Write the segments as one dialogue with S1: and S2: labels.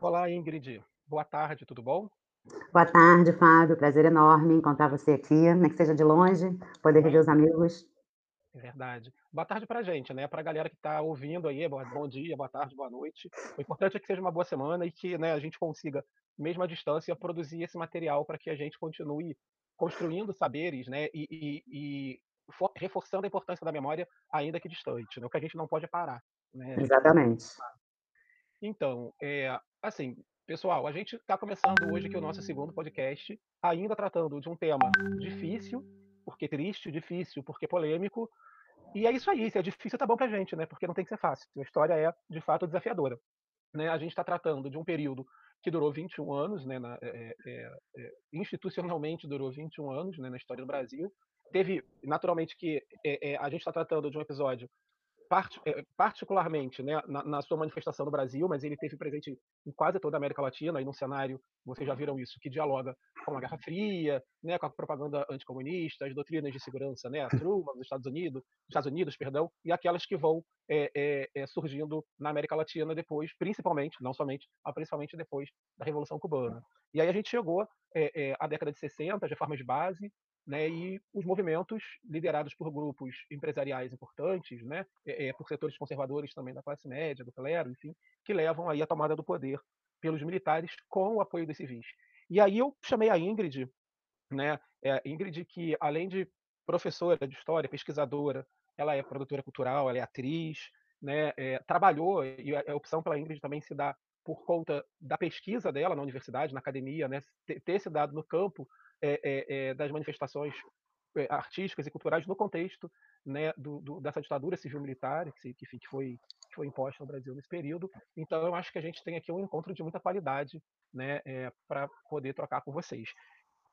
S1: Olá, Ingrid. Boa tarde, tudo bom?
S2: Boa tarde, Fábio. Prazer enorme encontrar você aqui, nem que seja de longe, poder rever
S1: Também.
S2: os amigos.
S1: É verdade. Boa tarde pra gente, né, pra galera que tá ouvindo aí, bom dia, boa tarde, boa noite. O importante é que seja uma boa semana e que, né, a gente consiga, mesmo à distância, produzir esse material para que a gente continue construindo saberes, né, e e e for reforçando a importância da memória, ainda que distante, né. O que a gente não pode é parar, né, a
S2: Exatamente.
S1: Então, eh, assim, pessoal, a gente tá começando hoje aqui o nosso 2º podcast, ainda tratando de um tema difícil, porque triste, difícil porque polêmico, e é isso aí, se é difícil tá bom pra gente, né, porque não tem que ser fácil. A história é, de fato, desafiadora, né. A gente tá tratando de um período que durou 21 anos, né, na eh eh eh, institucionalmente durou 21 anos, né, na história do Brasil. Teve naturalmente que, eh eh, a gente tá tratando de um episódio particularmente, né, na na sua manifestação no Brasil, mas ele esteve presente em quase toda a América Latina, aí num cenário, vocês já viram isso, que dialoga com a Guerra Fria, né, com a propaganda anticomunista, as doutrinas de segurança, né, a Truman nos Estados Unido Estados Unidos, perdão, e aquelas que vão, eh eh eh, surgindo na América Latina depois, principalmente, não somente, mas principalmente depois da Revolução Cubana. E aí a gente chegou, eh eh, à década de 60, as reformas de base, né, e os movimentos liderados por grupos empresariais importantes, né, eh eh, por setores conservadores também da classe média, do clero, enfim, que levam aí à tomada do poder pelos militares com o apoio dos civis. E aí eu chamei a Ingrid, né, eh, Ingrid que além de professora de história, pesquisadora, ela é produtora cultural, ela é atriz, né, eh, trabalhou e a a opção pela Ingrid também se dá por conta da pesquisa dela na universidade, na academia, né, ter ter se dado no campo, eh eh, das manifestações, artísticas e culturais no contexto, né, do do dessa ditadura civil militar, que que foi que foi imposta no Brasil nesse período. Então eu acho que a gente tem aqui um encontro de muita qualidade, né, pra poder trocar com vocês.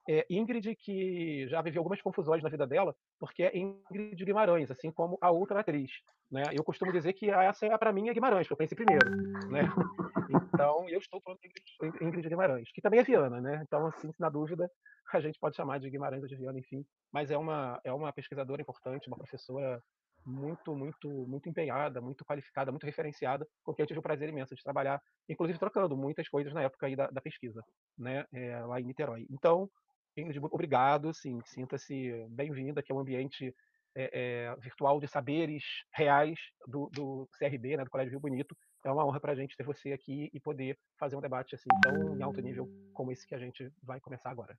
S1: Eh, Ingrid que já viveu algumas confusões na vida dela, porque é Ingrid Guimarães, assim como a outra atriz, né. Eu costumo dizer que essa é pra mim é Guimarães, que eu conheci primeiro, né. Então eu estou falando de Ingrid Guimarães, que também é Viana, né, então assim, na dúvida, a gente pode chamar de Guimarães ou de Viana, enfim, mas é uma é uma pesquisadora importante, uma professora muito muito muito empenhada, muito qualificada, muito referenciada, com quem eu tive o prazer imenso de trabalhar, inclusive trocando muitas coisas na época aí da da pesquisa, né, eh, lá em Niterói. Então, Obrigado, sim, sinta-se bem-vinda, aqui é um ambiente, eh eh, virtual de saberes reais do do CRB, né, do Colégio Rio Bonito. É uma honra pra gente ter você aqui e poder fazer um debate, assim, tão em alto nível como esse que a gente vai começar agora.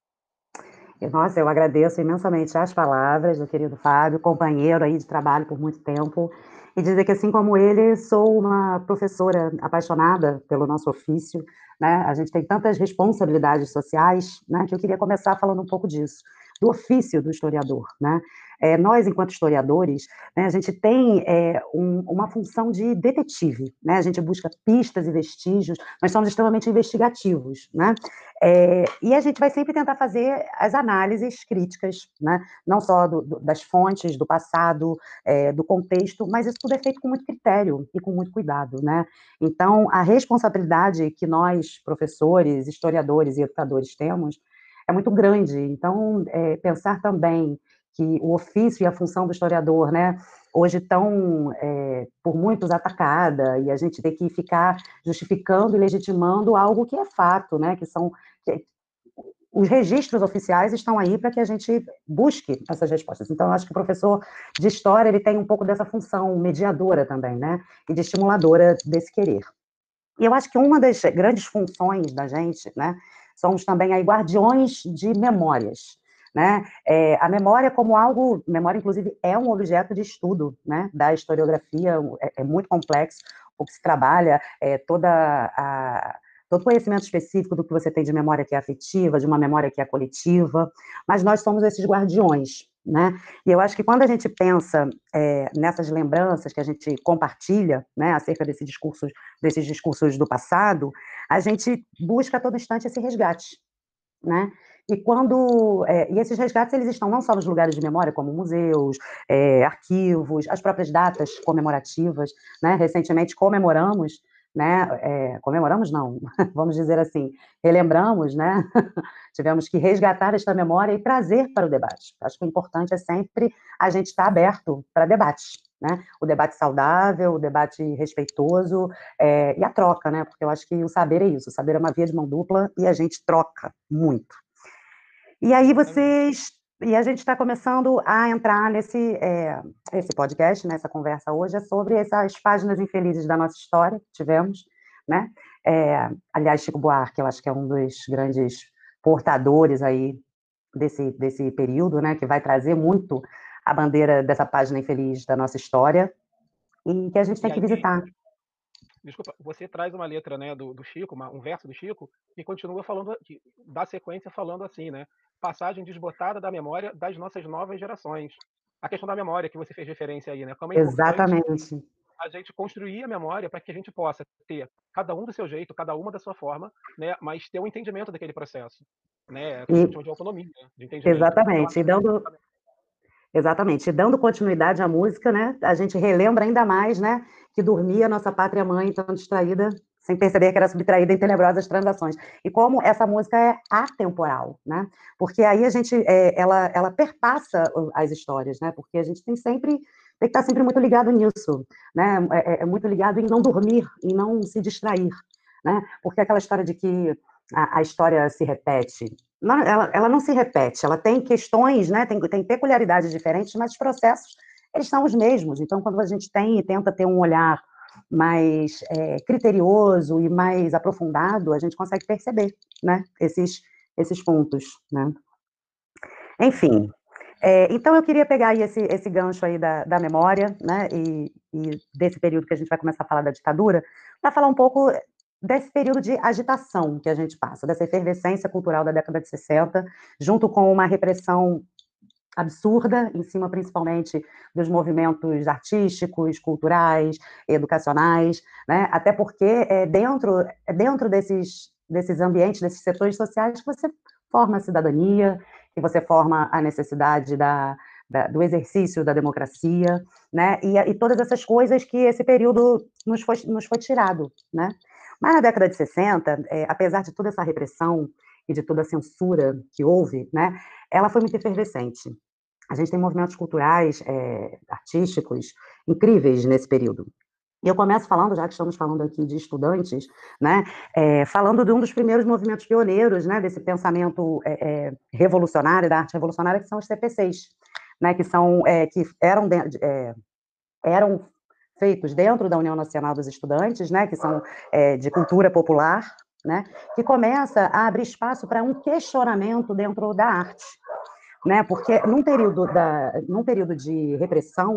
S2: Nossa, eu agradeço imensamente as palavras do querido Fábio, companheiro aí de trabalho por muito tempo, e dizer que assim como ele, sou uma professora apaixonada pelo nosso ofício, né, a gente tem tantas responsabilidades sociais, né, que eu queria começar falando um pouco disso, do ofício do historiador, né. Eh, nós enquanto historiadores, né, a gente tem, eh, um uma função de detetive, né, a gente busca pistas e vestígios, nós somos extremamente investigativos, né. Eh, e a gente vai sempre tentar fazer as análises críticas, né, não só do do das fontes, do passado, eh, do contexto, mas isso tudo é feito com muito critério e com muito cuidado, né. Então, a responsabilidade que nós, professores, historiadores e educadores temos, é muito grande. Então, eh, pensar também que o ofício e a função do historiador, né, hoje tão, eh, por muitos atacada, e a gente ter que ficar justificando e legitimando algo que é fato, né, que são que os registros oficiais estão aí pra que a gente busque essas respostas. Então eu acho que o professor de história, ele tem um pouco dessa função mediadora também, né, e de estimuladora desse querer. E eu acho que uma das grandes funções da gente, né, somos também aí guardiões de memórias, né. Eh, a memória como algo memória inclusive é um objeto de estudo, né, da historiografia, é é muito complexo o que se trabalha, eh, toda a todo conhecimento específico do que você tem de memória que é afetiva, de uma memória que é coletiva, mas nós somos esses guardiões, né. E eu acho que quando a gente pensa, eh, nessas lembranças que a gente compartilha, né, acerca desse discursos desses discursos do passado, a gente busca a todo instante esse resgate, né. E quando eh, e esses resgates eles estão não só nos lugares de memória, como museus, eh, arquivos, as próprias datas comemorativas, né, recentemente comemoramos, né, eh, comemoramos não, vamos dizer assim, relembramos, né, tivemos que resgatar esta memória e trazer para o debate. Acho que o importante é sempre a gente estar aberto pra debate, né? O debate saudável, o debate respeitoso é, e a troca, né? Porque eu acho que o saber é isso, o saber é uma via de mão dupla e a gente troca muito. E aí vocês e a gente está começando a entrar nesse é, esse podcast, nessa conversa hoje, é sobre essas páginas infelizes da nossa história que tivemos, né? É, aliás, Chico Buarque, eu acho que é um dos grandes portadores aí desse, desse período, né? Que vai trazer muito a bandeira dessa página infeliz da nossa história e que a gente tem que visitar.
S1: Desculpa, você traz uma letra né, do, do Chico, uma, um verso do Chico, que continua falando, que dá sequência falando assim, né? passagem desbotada da memória das nossas novas gerações. A questão da memória que você fez referência aí, né?
S2: Como é Exatamente.
S1: A gente construir a memória para que a gente possa ter cada um do seu jeito, cada uma da sua forma, né? Mas ter um entendimento daquele processo, né? E... De autonomia, de
S2: entendimento. Exatamente. Então, e dando Exatamente. E dando continuidade à música, né? A gente relembra ainda mais, né? Que dormia nossa pátria mãe tão distraída sem perceber que era subtraída em tenebrosas transações. E como essa música é atemporal, né? Porque aí a gente, é, ela, ela perpassa as histórias, né? Porque a gente tem sempre, tem que estar sempre muito ligado nisso, né? É, é, é muito ligado em não dormir, em não se distrair, né? Porque aquela história de que a, a história se repete, não, ela, ela não se repete, ela tem questões, né? Tem, tem peculiaridades diferentes, mas os processos eles são os mesmos. Então, quando a gente tem e tenta ter um olhar mais é, criterioso e mais aprofundado, a gente consegue perceber, né, esses, esses pontos, né. Enfim, é, então eu queria pegar aí esse, esse gancho aí da, da memória, né, e, e desse período que a gente vai começar a falar da ditadura, para falar um pouco desse período de agitação que a gente passa, dessa efervescência cultural da década de 60, junto com uma repressão absurda, em cima principalmente dos movimentos artísticos, culturais, educacionais, né? até porque é dentro, é dentro desses, desses ambientes, desses setores sociais, que você forma a cidadania, que você forma a necessidade da, do exercício da democracia, né? E, e, todas essas coisas que esse período nos foi, nos foi tirado, né? Mas na década de 60, é, apesar de toda essa repressão e de toda a censura que houve, né, ela foi muito efervescente. A gente tem movimentos culturais, é, artísticos, incríveis nesse período. E eu começo falando, já que estamos falando aqui de estudantes, né, é, falando de um dos primeiros movimentos pioneiros, né, desse pensamento é, revolucionário, da arte revolucionária, que são os CPCs, né, que são, que eram, eram feitos dentro da União Nacional dos Estudantes, né, que são de cultura popular, né, que começa a abrir espaço para um questionamento dentro da arte, né? Porque num período da, num período de repressão,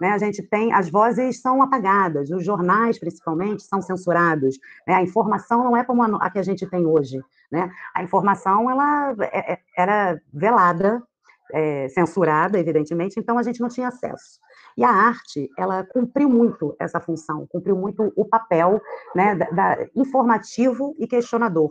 S2: né, a gente tem as vozes são apagadas, os jornais principalmente são censurados, né? A informação não é como a, a que a gente tem hoje, né? A informação ela é, é, era velada, é, censurada, evidentemente, então a gente não tinha acesso. E a arte, ela cumpriu muito essa função, cumpriu muito o papel né, da, da informativo e questionador,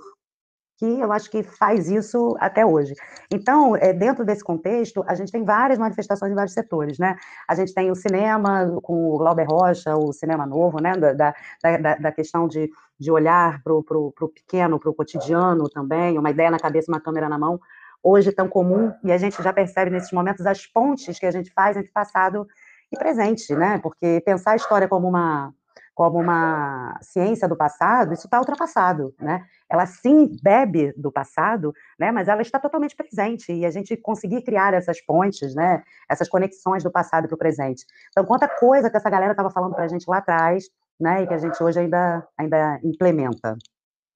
S2: que eu acho que faz isso até hoje. Então, é, dentro desse contexto, a gente tem várias manifestações em vários setores, né? A gente tem o cinema com o Glauber Rocha, o cinema novo, né? Da, da, da questão de, de olhar para o pequeno, para o cotidiano também, uma ideia na cabeça, uma câmera na mão, hoje tão comum, e a gente já percebe nesses momentos as pontes que a gente faz entre passado e presente, né? Porque pensar a história como uma como uma ciência do passado, isso está ultrapassado, né? Ela sim bebe do passado, né? Mas ela está totalmente presente e a gente conseguir criar essas pontes, né? Essas conexões do passado para o presente. Então, quanta coisa que essa galera estava falando para a gente lá atrás, né? E que a gente hoje ainda ainda implementa.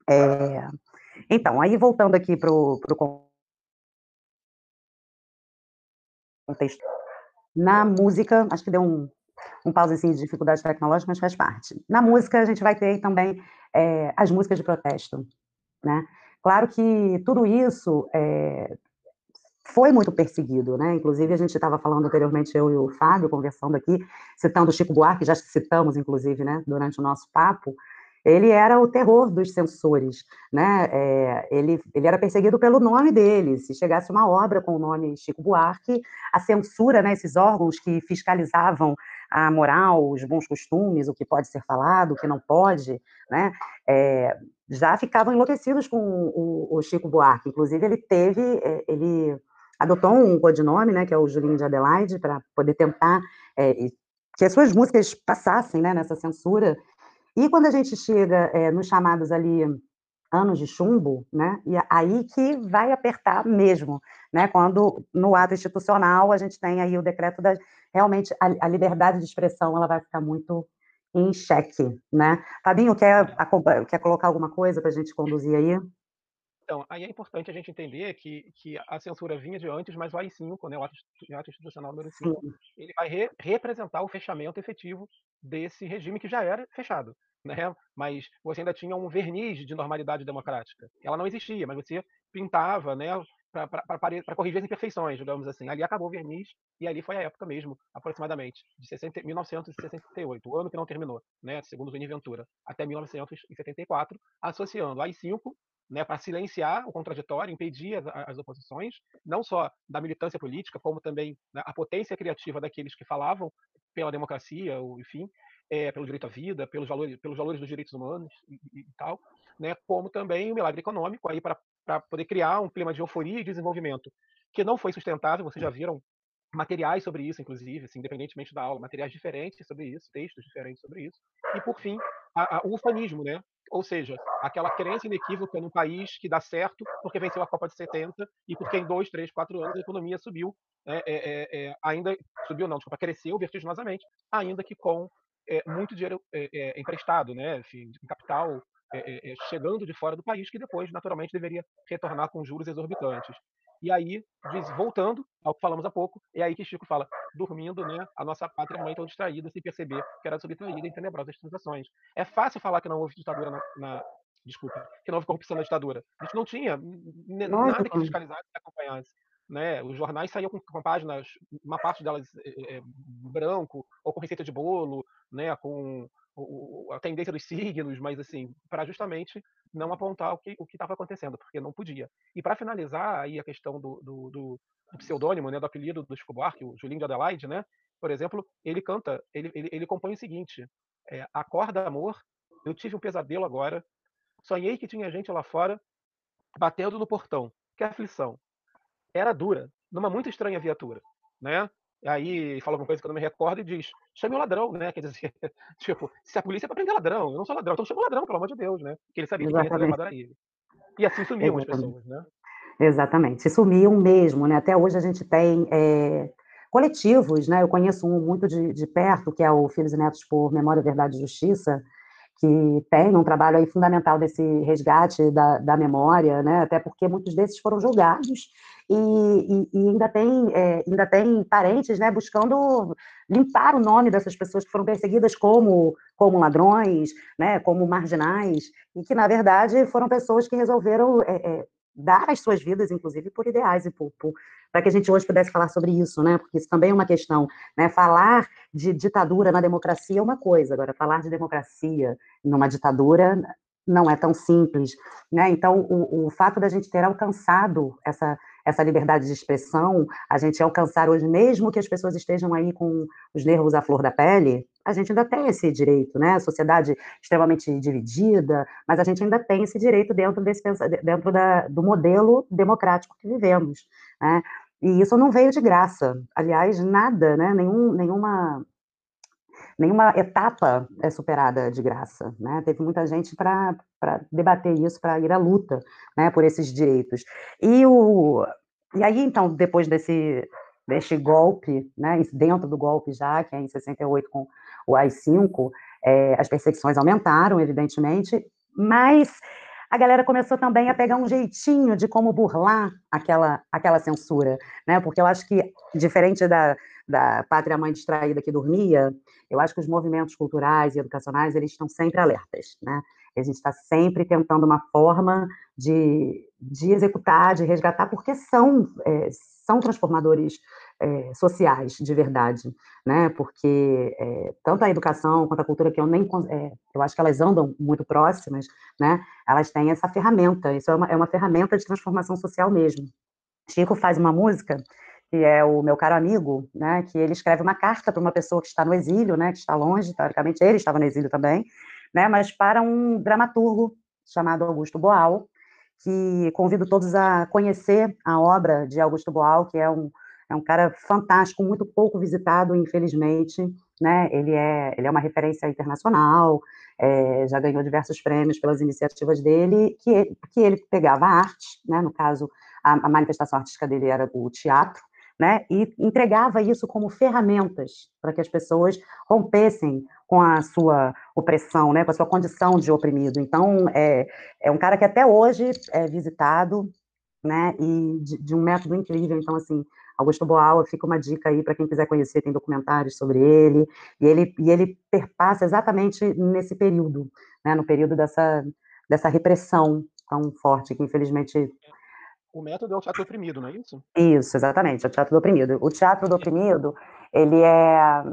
S2: É... Então, aí voltando aqui para o contexto na música, acho que deu um, um pausezinho de dificuldade tecnológica, mas faz parte. Na música, a gente vai ter também é, as músicas de protesto, né? Claro que tudo isso é, foi muito perseguido, né? Inclusive, a gente estava falando anteriormente, eu e o Fábio, conversando aqui, citando o Chico Buarque, já citamos, inclusive, né, durante o nosso papo, ele era o terror dos censores, né? É, ele, ele era perseguido pelo nome dele. Se chegasse uma obra com o nome Chico Buarque, a censura, né, esses órgãos que fiscalizavam a moral, os bons costumes, o que pode ser falado, o que não pode, né? É, já ficavam enlouquecidos com o, o, Chico Buarque. Inclusive, ele teve, é, ele adotou um codinome, né, que é o Julinho de Adelaide, para poder tentar é, que as suas músicas passassem né, nessa censura. E quando a gente chega é, nos chamados ali anos de chumbo, né? E aí que vai apertar mesmo, né? Quando no ato institucional a gente tem aí o decreto da realmente a, a liberdade de expressão ela vai ficar muito em xeque, né? Fabinho quer, quer colocar alguma coisa para a gente conduzir aí?
S1: Então, aí é importante a gente entender que, que a censura vinha de antes, mas o AI-5, né, o ato, ato institucional número 5, Sim. ele vai re, representar o fechamento efetivo desse regime que já era fechado. Né? Mas você ainda tinha um verniz de normalidade democrática. Ela não existia, mas você pintava né, para corrigir as imperfeições, digamos assim. Ali acabou o verniz e ali foi a época mesmo, aproximadamente, de 60, 1968, o ano que não terminou, né, segundo o Vini Ventura, até 1974, associando a AI-5 né, para silenciar o contraditório, impedir as, as, oposições, não só da militância política, como também né, a potência criativa daqueles que falavam pela democracia, ou, enfim, é, pelo direito à vida, pelos valores, pelos valores dos direitos humanos e, e tal, né, como também o milagre econômico aí para poder criar um clima de euforia e desenvolvimento que não foi sustentável. Vocês já viram materiais sobre isso, inclusive, assim, independentemente da aula, materiais diferentes sobre isso, textos diferentes sobre isso. E por fim, a, a, o ufanismo, né? Ou seja, aquela crença inequívoca num país que dá certo porque venceu a Copa de 70 e porque em dois, três, quatro anos a economia subiu, é, é, é, ainda subiu não, desculpa, cresceu vertiginosamente, ainda que com muito dinheiro emprestado, né? Enfim, capital chegando de fora do país que depois, naturalmente, deveria retornar com juros exorbitantes. E aí, voltando ao que falamos há pouco, é aí que Chico fala, dormindo, né, a nossa pátria mãe tão distraída, sem perceber que era subtraída em tenebrosas transações. É fácil falar que não houve ditadura na, na desculpa, que não houve corrupção na ditadura. A gente não tinha nada que fiscalizasse e acompanhasse. Né? Os jornais saíam com, com páginas, uma parte delas é, é, branco, ou com receita de bolo, né? com a tendência dos signos, mas assim, para justamente não apontar o que o estava acontecendo, porque não podia. E para finalizar aí a questão do, do, do, do pseudônimo, né, do apelido do Chico Buarque, o Julinho de Adelaide, né? Por exemplo, ele canta, ele, ele, ele compõe o seguinte: é, Acorda, amor, eu tive um pesadelo agora, sonhei que tinha gente lá fora batendo no portão. Que aflição. Era dura, numa muito estranha viatura, né? Aí fala alguma coisa que eu não me recordo e diz: chame o ladrão, né? Quer dizer, tipo, se a polícia é pra prender ladrão, eu não sou ladrão, então chama o ladrão, pelo amor de Deus, né? Porque ele sabia Exatamente. que quem ia ser era ele. E assim sumiam as pessoas, né?
S2: Exatamente, sumiam mesmo, né? Até hoje a gente tem é, coletivos, né? Eu conheço um muito de, de perto, que é o Filhos e Netos por Memória, Verdade e Justiça, que tem um trabalho aí fundamental desse resgate da, da memória, né? até porque muitos desses foram julgados e, e, e ainda, tem, é, ainda tem parentes né, buscando limpar o nome dessas pessoas que foram perseguidas como, como ladrões, né, como marginais, e que, na verdade, foram pessoas que resolveram é, é, dar as suas vidas, inclusive, por ideais e por, por para que a gente hoje pudesse falar sobre isso, né? Porque isso também é uma questão, né? Falar de ditadura na democracia é uma coisa, agora falar de democracia numa ditadura não é tão simples, né? Então, o, o fato da gente ter alcançado essa essa liberdade de expressão, a gente alcançar hoje, mesmo que as pessoas estejam aí com os nervos à flor da pele, a gente ainda tem esse direito, né? A sociedade extremamente dividida, mas a gente ainda tem esse direito dentro desse dentro da, do modelo democrático que vivemos, né? E isso não veio de graça. Aliás, nada, né? Nenhum, nenhuma nenhuma etapa é superada de graça, né? Teve muita gente para debater isso, para ir à luta, né, por esses direitos. E o e aí então, depois desse deste golpe, né, dentro do golpe já, que é em 68 com o AI-5, é, as perseguições aumentaram, evidentemente, mas a galera começou também a pegar um jeitinho de como burlar aquela, aquela censura, né? Porque eu acho que, diferente da, da pátria mãe distraída que dormia, eu acho que os movimentos culturais e educacionais, eles estão sempre alertas, né? A gente está sempre tentando uma forma de, de executar, de resgatar, porque são, é, são transformadores é, sociais, de verdade, né? Porque é, tanto a educação quanto a cultura, que eu nem, é, eu acho que elas andam muito próximas, né? Elas têm essa ferramenta, isso é uma, é uma ferramenta de transformação social mesmo. Chico faz uma música que é o meu caro amigo, né, que ele escreve uma carta para uma pessoa que está no exílio, né, que está longe, teoricamente ele estava no exílio também, né, mas para um dramaturgo chamado Augusto Boal, que convido todos a conhecer a obra de Augusto Boal, que é um, é um cara fantástico, muito pouco visitado, infelizmente, né, ele é ele é uma referência internacional, eh, já ganhou diversos prêmios pelas iniciativas dele, que ele que ele pegava arte, né, no caso, a a manifestação artística dele era o teatro, né, e entregava isso como ferramentas para que as pessoas rompessem com a sua opressão, né, com a sua condição de oprimido. Então, é é um cara que até hoje é visitado, né, e de de um método incrível. Então, assim, Augusto Boal, fica uma dica aí para quem quiser conhecer, tem documentários sobre ele, e ele e ele perpassa exatamente nesse período, né, no período dessa dessa repressão tão forte que infelizmente
S1: O método é o teatro oprimido, não é isso?
S2: Isso, exatamente, é o teatro do oprimido. O teatro do oprimido, ele é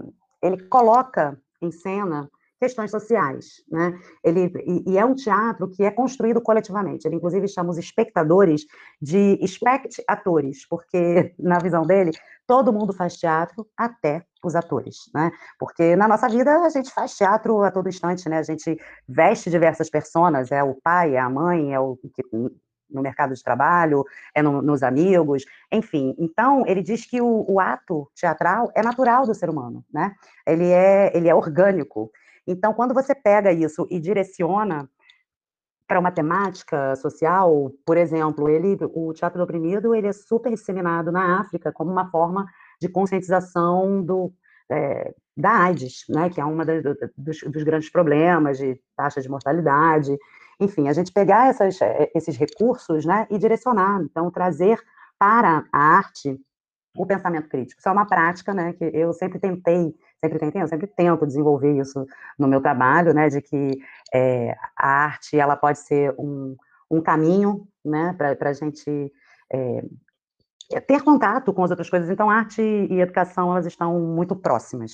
S2: ele coloca em cena questões sociais, né, ele e e é um teatro que é construído coletivamente, ele inclusive chama os espectadores de "spect-atores", porque, na visão dele, todo mundo faz teatro, até os atores, né, porque na nossa vida a gente faz teatro a todo instante, né, a gente veste diversas personas, é o pai, é a mãe, é o no mercado de trabalho, é no nos amigos, enfim. Então, ele diz que o o ato teatral é natural do ser humano, né, ele é ele é orgânico. Então, quando você pega isso e direciona para uma temática social, por exemplo, ele o teatro do oprimido, ele é super disseminado na África como uma forma de conscientização do eh, da AIDS, né, que é do dos dos grandes problemas de taxa de mortalidade, enfim, a gente pegar essas eh, esses recursos, né, e direcionar, então trazer para a arte o pensamento crítico. Isso é uma prática, né, que eu sempre tentei sempre tentei não, sempre tento desenvolver isso no meu trabalho, né, de que, eh, a arte ela pode ser um um caminho, né, pra pra gente, eh, ter contato com as outras coisas, então arte e educação elas estão muito próximas.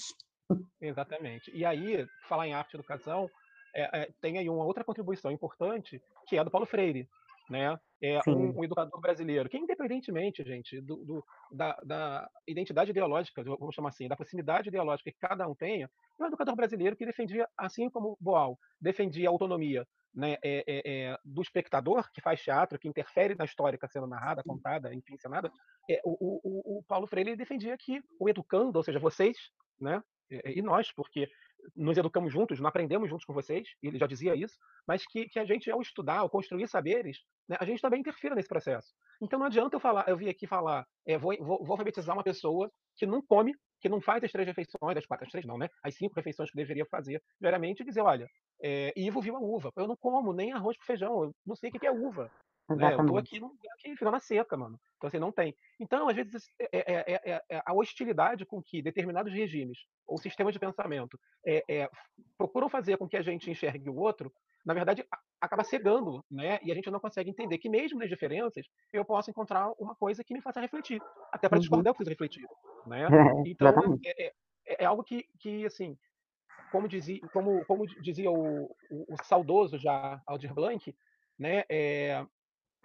S1: Exatamente. E aí, falar em arte e educação, eh eh, tem aí uma outra contribuição importante, que é a do Paulo Freire, né, é um um educador brasileiro, que independentemente, gente, do do da da identidade ideológica, vamos chamar assim, da proximidade ideológica que cada um tenha, é um educador brasileiro que defendia, assim como Boal, defendia a autonomia, né, eh eh eh, do espectador que faz teatro, que interfere na história que está sendo narrada, contada, enfim, encenada, eh, o o o Paulo Freire defendia que o educando, ou seja, vocês, né, e e nós, porque nos educamos juntos, não aprendemos juntos com vocês, e ele já dizia isso, mas que que a gente ao estudar, ao construir saberes, né, a gente também interfira nesse processo. Então não adianta eu falar eu vir aqui falar, eh, vou vou vou alfabetizar uma pessoa que não come, que não faz as 3 refeições, as 4 as 3 não, né, as 5 refeições que deveria fazer diariamente e dizer: "Olha, eh, Ivo viu a uva, eu não como nem arroz com feijão, eu não sei o que é uva, né, eu estou
S2: Exatamente.
S1: aqui num lugar que fica na seca, mano". Então assim, não tem. Então, às vezes, eh eh eh eh eh, a hostilidade com que determinados regimes ou sistemas de pensamento, eh, procuram fazer com que a gente enxergue o outro, na verdade acaba cegando, né, e a gente não consegue entender que mesmo nas diferenças, eu posso encontrar uma coisa que me faça refletir, até para
S2: Uhum.
S1: discordar eu preciso refletir, né.
S2: É,
S1: Então é é é é algo que que assim, como dizi como como dizia o o o saudoso já Aldir Blanc, né, eh,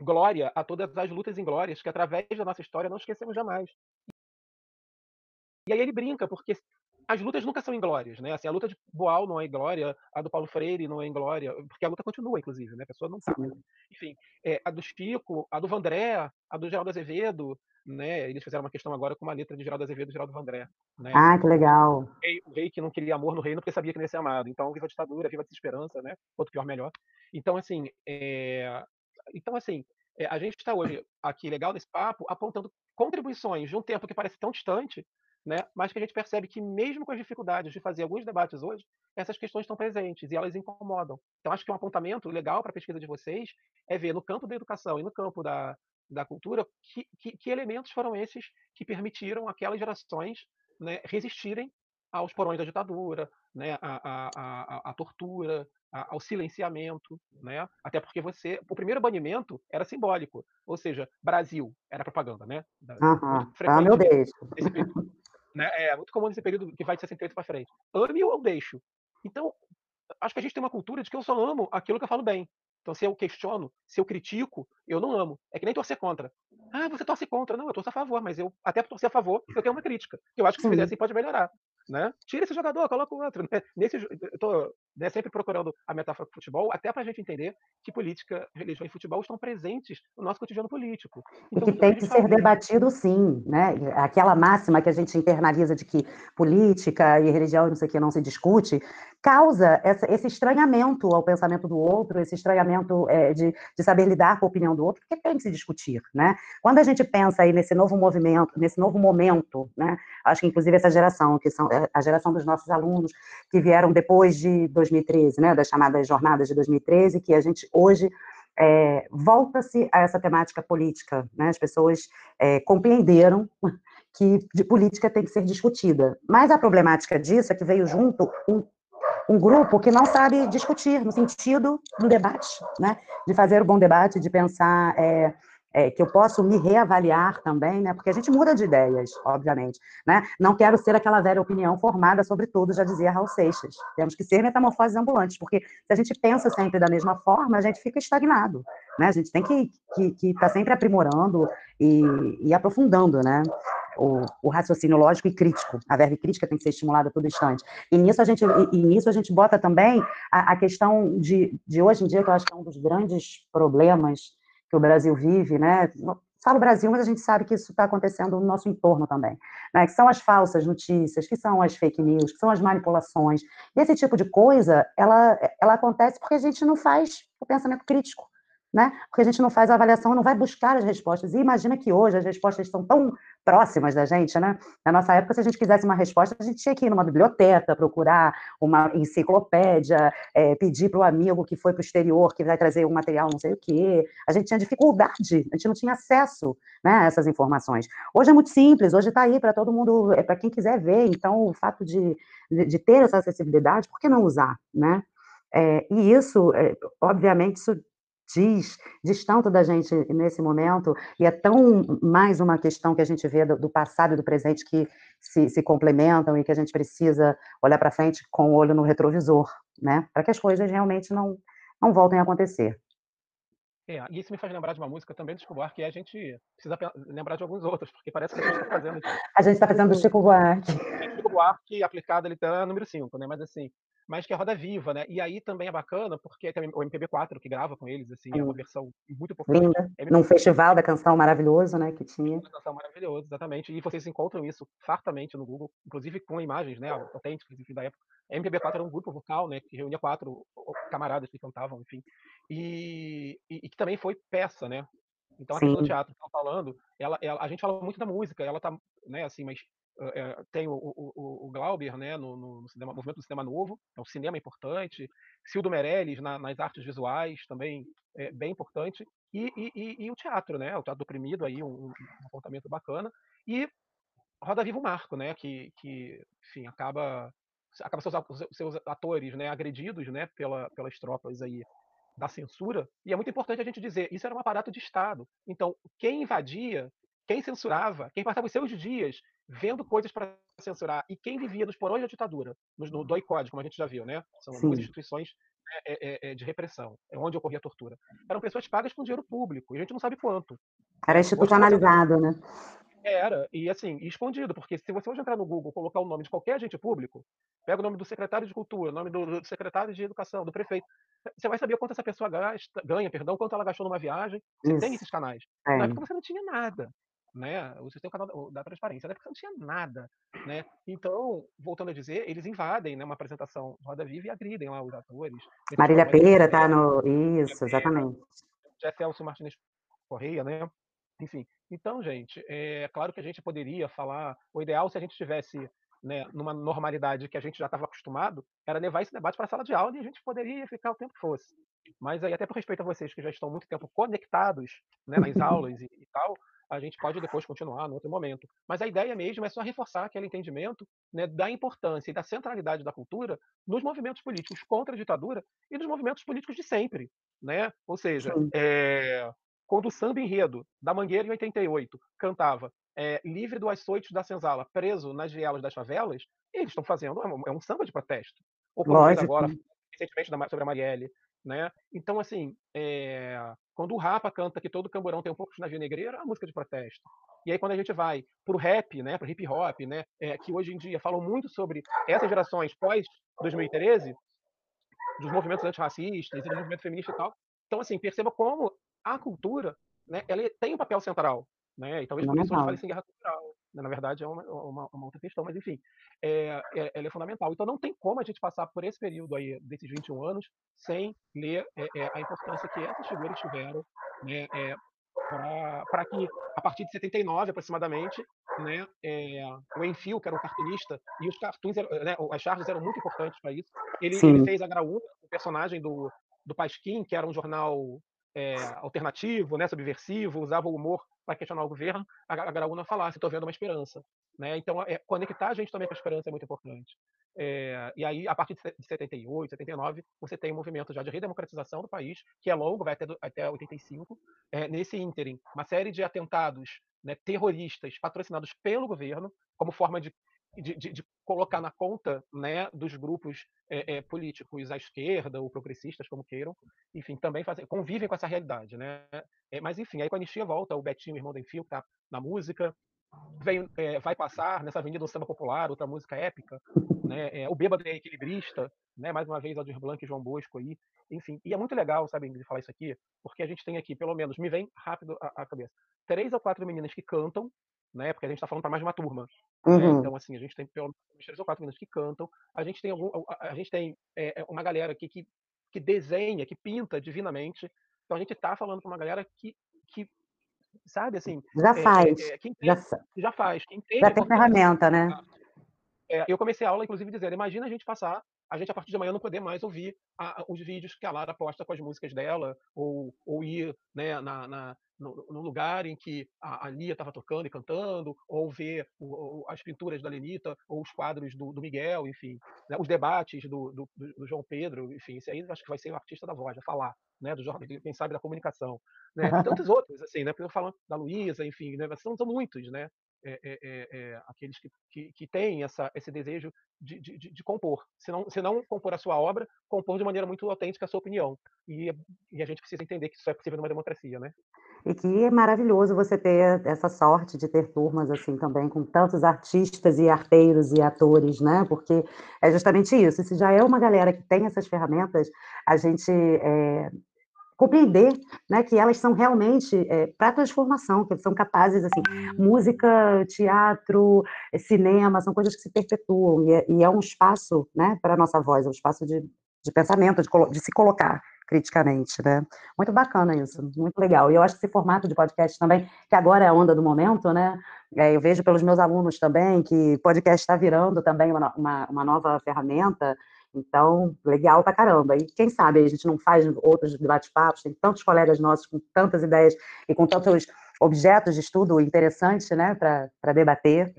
S1: "Glória a todas as lutas inglórias que através da nossa história não esquecemos jamais". E aí ele brinca, porque as lutas nunca são inglórias, né, assim, a luta de Boal não é inglória, a do Paulo Freire não é inglória, porque a luta continua inclusive, né, a pessoa não.
S2: Sim.
S1: Enfim, eh, a do Chico, a do Vandré, a do Geraldo Azevedo, né, eles fizeram uma questão agora com uma letra de Geraldo Azevedo e Geraldo Vandré, né,
S2: Ah, que
S1: o
S2: legal.
S1: rei o rei que não queria amor no reino, porque sabia que não ia ser amado, então viva a ditadura, viva a desesperança, né, quanto pior melhor. Então assim, eh, então assim, eh, a gente está hoje aqui legal nesse papo, apontando contribuições de um tempo que parece tão distante, né, mas que a gente percebe que mesmo com as dificuldades de fazer alguns debates hoje, essas questões estão presentes e elas incomodam. Então acho que um apontamento legal para a pesquisa de vocês, é ver no campo da educação e no campo da da cultura, que que que elementos foram esses que permitiram aquelas gerações, né, resistirem aos porões da ditadura, né, a a a tortura, ao silenciamento, né, até porque você o primeiro banimento era simbólico, ou seja, Brasil, era propaganda, né, da muito
S2: Aham. "Ame ou
S1: frequentemente
S2: deixe".
S1: nesse período, né, é muito comum nesse período que vai de 68 para frente, "ame ou deixo". Então, acho que a gente tem uma cultura de que eu só amo aquilo que eu falo bem, então se eu questiono, se eu critico, eu não amo, é que nem torcer contra. "Ah, você torce contra", não, eu torço a favor, mas eu até torcer a favor, eu tenho uma crítica, eu acho que se fizer
S2: Sim.
S1: assim pode melhorar, né. "Tira esse jogador, coloca o outro", né, nesse eu tô né, sempre procurando a metáfora do futebol, até para a gente entender que política, religião e futebol estão presentes no nosso cotidiano político.
S2: Então, e que tem que ser debatido sim, né? Aquela máxima que a gente internaliza de que política e religião não sei o que não se discute, causa essa, esse estranhamento ao pensamento do outro, esse estranhamento é, de, de, saber lidar com a opinião do outro, porque tem que se discutir, né? Quando a gente pensa aí nesse novo movimento, nesse novo momento, né? Acho que inclusive essa geração, que são é, a geração dos nossos alunos que vieram depois de 2013, né? Das chamadas jornadas de 2013, que a gente hoje é, volta-se a essa temática política, né? As pessoas é, compreenderam que de política tem que ser discutida. Mas a problemática disso é que veio junto um um grupo que não sabe discutir no sentido do debate, né? De fazer o um bom debate, de pensar é, é, que eu posso me reavaliar também, né? Porque a gente muda de ideias, obviamente, né? Não quero ser aquela velha opinião formada sobre tudo, já dizia Raul Seixas. Temos que ser metamorfoses ambulantes, porque se a gente pensa sempre da mesma forma, a gente fica estagnado, né? A gente tem que estar que, que tá sempre aprimorando e, e aprofundando, né? o, o, raciocínio lógico e crítico. A verve crítica tem que ser estimulada todo instante. E nisso a gente, e, e nisso a gente bota também a, a, questão de, de hoje em dia, que eu acho que é um dos grandes problemas que o Brasil vive, né? Falo Brasil, mas a gente sabe que isso está acontecendo no nosso entorno também, né? Que são as falsas notícias, que são as fake news, que são as manipulações. E esse tipo de coisa, ela, ela acontece porque a gente não faz o pensamento crítico né? Porque a gente não faz a avaliação, não vai buscar as respostas. E imagina que hoje as respostas estão tão próximas da gente, né? Na nossa época, se a gente quisesse uma resposta, a gente tinha que ir numa biblioteca, procurar uma enciclopédia, é, pedir para o amigo que foi para o exterior, que vai trazer um material não sei o quê. A gente tinha dificuldade, a gente não tinha acesso né, a essas informações. Hoje é muito simples, hoje está aí para todo mundo, é para quem quiser ver. Então, o fato de, de, ter essa acessibilidade, por que não usar, né? É, e isso, é, obviamente, isso diz, diz tanto da gente nesse momento, e é tão mais uma questão que a gente vê do, do passado e do presente que se, se, complementam e que a gente precisa olhar para frente com o olho no retrovisor, né? Para que as coisas realmente não, não voltem a acontecer.
S1: É, e isso me faz lembrar de uma música também do Chico Buarque, que a gente precisa lembrar de alguns outros, porque parece que a gente está fazendo.
S2: a gente está fazendo do Chico Buarque.
S1: Chico Buarque aplicado, ele está número 5, né? Mas assim, mas que é roda viva, né? E aí também é bacana, porque tem o MPB4 que grava com eles, assim, é uma versão muito importante.
S2: Linda. MPB... Num festival da canção maravilhoso, né, que tinha. Uma
S1: canção maravilhosa, exatamente. E vocês encontram isso fartamente no Google, inclusive com imagens, né, autênticas, enfim, da época. A MPB4 era um grupo vocal, né, que reunia quatro camaradas que cantavam, enfim. E, e, e que também foi peça, né? Então a questão do teatro que falando, ela, ela, a gente fala muito da música, ela tá, né, assim, mas é, tem o, o, o, Glauber né, no, no cinema, movimento do cinema novo, é um cinema importante, Cildo Meirelles na, nas artes visuais também é bem importante, e, e, e, o teatro, né, o teatro oprimido aí, um, um comportamento bacana, e Roda Viva o Marco, né, que, que enfim, acaba, acaba seus, seus atores né, agredidos né, pela, pelas tropas aí da censura, e é muito importante a gente dizer, isso era um aparato de Estado. Então, quem invadia, quem censurava, quem passava os seus dias vendo coisas para censurar, e quem vivia nos porões da ditadura, no, no DOI-CODE, como a gente já viu, né? São Sim. duas instituições é, é, é, de repressão, é onde ocorria a tortura. Eram pessoas pagas com dinheiro público, e a gente não sabe quanto.
S2: Era institucionalizado, né?
S1: Era, e assim, escondido, porque se você hoje entrar no Google colocar o nome de qualquer agente público, pega o nome do secretário de cultura, o nome do, do secretário de educação, do prefeito, você vai saber quanto essa pessoa gasta, ganha, perdão, quanto ela gastou numa viagem. Você Isso. tem esses canais. É. Na época você não tinha nada né? O canal da transparência, né? Porque não tinha nada, né? Então, voltando a dizer, eles invadem, né? Uma apresentação Roda Viva e agridem lá os atores.
S2: Marília Pera tá no isso, exatamente.
S1: Jeff Elcio Martinez Correia, né? Enfim, então, gente, é claro que a gente poderia falar. O ideal, se a gente tivesse né, numa normalidade que a gente já estava acostumado, era levar esse debate para a sala de aula e a gente poderia ficar o tempo que fosse. Mas aí, até por respeito a vocês que já estão muito tempo conectados né, nas aulas e, e tal, a gente pode depois continuar no outro momento. Mas a ideia mesmo é só reforçar aquele entendimento né, da importância e da centralidade da cultura nos movimentos políticos contra a ditadura e nos movimentos políticos de sempre. Né? Ou seja, é, quando o samba enredo da Mangueira em 88 cantava é, livre do açoite da senzala, preso nas vielas das favelas, eles estão fazendo é um, é um, samba de protesto. Ou como agora, recentemente sobre a Marielle, né? Então, assim, é... quando o Rapa canta que todo camburão tem um pouco de navio negreiro, é uma música de protesto. E aí, quando a gente vai para o rap, né, para hip hop, né, é, que hoje em dia falam muito sobre essas gerações pós 2013, dos movimentos antirracistas e do movimento feminista e tal. Então, assim, perceba como a cultura, né, ela tem um papel central, né, e talvez por isso hoje fale-se em guerra cultural, na verdade é uma uma uma outra questão, mas enfim, eh, eh, ela é fundamental. Então não tem como a gente passar por esse período aí, desses 21 anos, sem ler, eh eh, a importância que essas figuras tiveram, né, pra que, a partir de 79 aproximadamente, né, o Enfield, que era um cartunista, e os cartoons eram, né, as charges eram muito importantes pra isso, ele ele fez a Graúna, o personagem do do Pasquim, que era um jornal, eh, alternativo, né, subversivo, usava o humor pra questionar o governo, a a Graúna falasse: "Tô vendo uma esperança", né, então, eh, conectar a gente também com a esperança é muito importante. Eh, e aí, a partir de se de 78, 79, você tem um movimento já de redemocratização do país, que é longo, vai até até 85. Eh, nesse ínterim, uma série de atentados, né, terroristas patrocinados pelo governo, como forma de de de de colocar na conta, né, dos grupos, eh eh, políticos à esquerda ou progressistas, como queiram, enfim, também convivem com essa realidade, né. Eh, mas enfim, aí com a anistia volta o Betinho, o irmão do Enfield, que tá na música, vem, eh, Vai Passar, nessa avenida um samba popular, outra música épica, né, eh, o Bêbado é Equilibrista, né, mais uma vez Aldir Blanc e João Bosco aí, enfim. E é muito legal, sabe, Ingrid, falar isso aqui, porque a gente tem aqui, pelo menos me vem rápido à cabeça, 3 ou 4 meninas que cantam, né, porque a gente tá falando pra mais de uma turma, né,
S2: Uhum.
S1: então assim, a gente tem pelo menos 3 ou 4 meninas que cantam, a gente tem algum a a gente tem, eh eh, uma galera aqui que que desenha, que pinta divinamente, então a gente tá falando com uma galera que que, sabe, assim,
S2: Já
S1: eh eh
S2: faz,
S1: que
S2: já
S1: entende
S2: sa
S1: já faz, que entende
S2: já tem ferramenta, né.
S1: É, eu comecei a aula inclusive dizendo: "Imagina a gente passar a gente a partir de amanhã não poder mais ouvir a a os vídeos que a Lara posta com as músicas dela, ou ou ir, né, na na no no lugar em que a a Lia estava tocando e cantando, ou ver o o as pinturas da Lenita, ou os quadros do do Miguel, enfim, né, os debates do do do João Pedro, enfim, isso aí acho que vai ser o artista da voz, vai falar, né, do jor quem sabe da comunicação", né, e tantos outros, assim, né, porque eu falando da Luísa, enfim, né, são são muitos, né, eh eh eh eh, aqueles que que que têm essa esse desejo de de de compor, se não se não compor a sua obra, compor de maneira muito autêntica a sua opinião, e e a gente precisa entender que isso é possível numa democracia, né.
S2: E que é maravilhoso você ter essa sorte de ter turmas, assim, também com tantos artistas e arteiros e atores, né, porque é justamente isso, se já é uma galera que tem essas ferramentas, a gente, eh, compreender, né, que elas são realmente, eh, pra transformação, que são capazes, assim, música, teatro, cinema, são coisas que se perpetuam, e é e é um espaço, né, pra nossa voz, é um espaço de de pensamento, de de se colocar criticamente, né. Muito bacana isso, muito legal. E eu acho que esse formato de podcast também, que agora é a onda do momento, né, eh, eu vejo pelos meus alunos também que podcast tá virando também uma uma uma nova ferramenta, então, legal pra caramba. E quem sabe a gente não faz outros bate-papos, tem tantos colegas nossos com tantas ideias e com tantos objetos de estudo interessante, né, pra debater.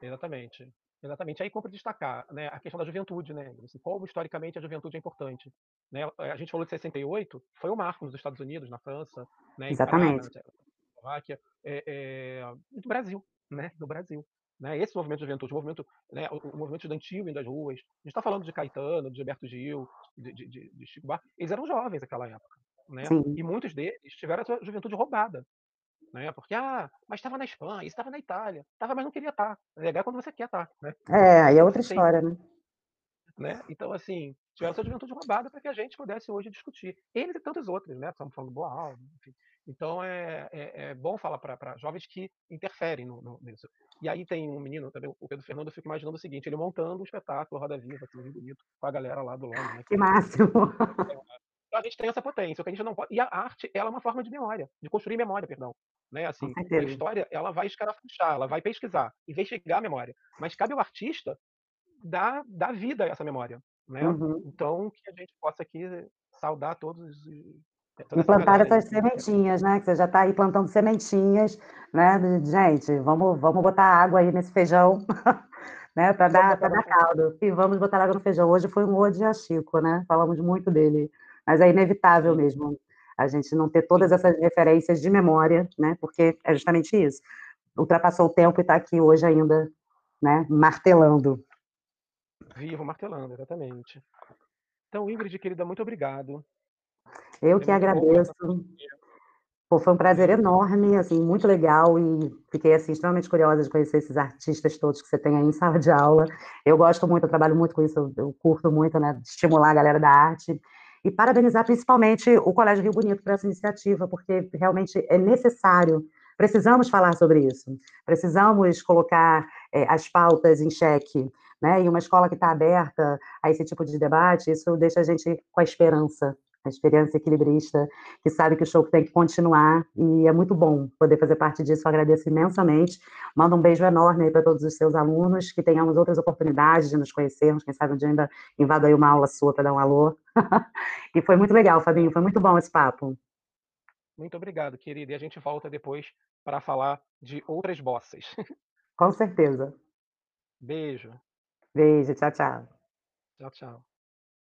S1: Exatamente. Exatamente. Aí compre destacar, né, a questão da juventude, né, como historicamente a juventude é importante, né, eh, a gente falou de 68, foi um marco nos Estados Unidos, na França, né, em
S2: Exatamente.
S1: na Tchecoslováquia, eh eh, e no Brasil, né, no Brasil, né, esse movimento de juventude, o movimento, né, o movimento estudantil das ruas, a gente tá falando de Caetano, de Gilberto Gil, de de de de Chico Buarque, eles eram jovens naquela época, né,
S2: Sim.
S1: e muitos deles tiveram a sua juventude roubada, né, porque: "Ah, mas estava na Espanha, estava na Itália", estava, mas não queria estar, legal é quando você quer estar, né,
S2: É, aí é
S1: quando
S2: outra
S1: tem
S2: história, né.
S1: né, então assim, tiveram sua juventude roubada pra que a gente pudesse hoje discutir. Eles e tantos outros, né, estamos falando do Boal, enfim. Então é é é bom falar pra jovens que interferem no no nisso. E aí tem um menino também, o Pedro Fernando, eu fico imaginando o seguinte, ele montando um espetáculo Roda Viva, assim, bem bonito, com a galera lá do London, né,
S2: Que máximo.
S1: então a gente tem essa potência, o que a gente não pode e a arte, ela é uma forma de memória, de construir memória, perdão, né, assim, a história, ela vai escarafunchar, ela vai pesquisar, investigar a memória, mas cabe ao artista dar dar vida a essa memória, né.
S2: Uhum.
S1: Então que a gente possa aqui saudar todos e
S2: E
S1: essa
S2: plantar
S1: aí
S2: essas sementinhas, né, que você já tá aí plantando sementinhas, né, gente, vamos vamos botar água aí nesse feijão, né,
S1: Vamos
S2: dar pra dar caldo. E vamos botar água no feijão. Hoje foi um ode a Chico, né, falamos muito dele, mas é inevitável mesmo, a gente não ter todas essas referências de memória, né, porque é justamente isso, ultrapassou o tempo e tá aqui hoje ainda, né, martelando.
S1: Vivo martelando, exatamente. Então Ingrid querida, muito obrigado.
S2: Eu que
S1: conversar
S2: agradeço. Pô, foi um prazer
S1: Beijo.
S2: enorme, assim, muito legal e fiquei, assim, extremamente curiosa de conhecer esses artistas todos que você tem aí em sala de aula. Eu gosto muito, eu trabalho muito com isso, eu curto muito, né, estimular a galera da arte. E parabenizar principalmente o Colégio Rio Bonito por essa iniciativa, porque realmente é necessário, precisamos falar sobre isso, precisamos colocar, eh, as pautas em xeque, né, e uma escola que está aberta a esse tipo de debate, isso deixa a gente com a esperança, a esperança equilibrista, que sabe que o show tem que continuar, e é muito bom poder fazer parte disso, eu agradeço imensamente. Mando um beijo enorme aí pra todos os seus alunos, que tenhamos outras oportunidades de nos conhecermos, quem sabe um dia ainda invado aí uma aula sua pra dar um alô. E foi muito legal, Fabinho, foi muito bom esse papo.
S1: Muito obrigado, querida, e a gente volta depois para falar de outras bossas.
S2: Com certeza.
S1: Beijo.
S2: Beijo, tchau, tchau.
S1: Tchau, tchau.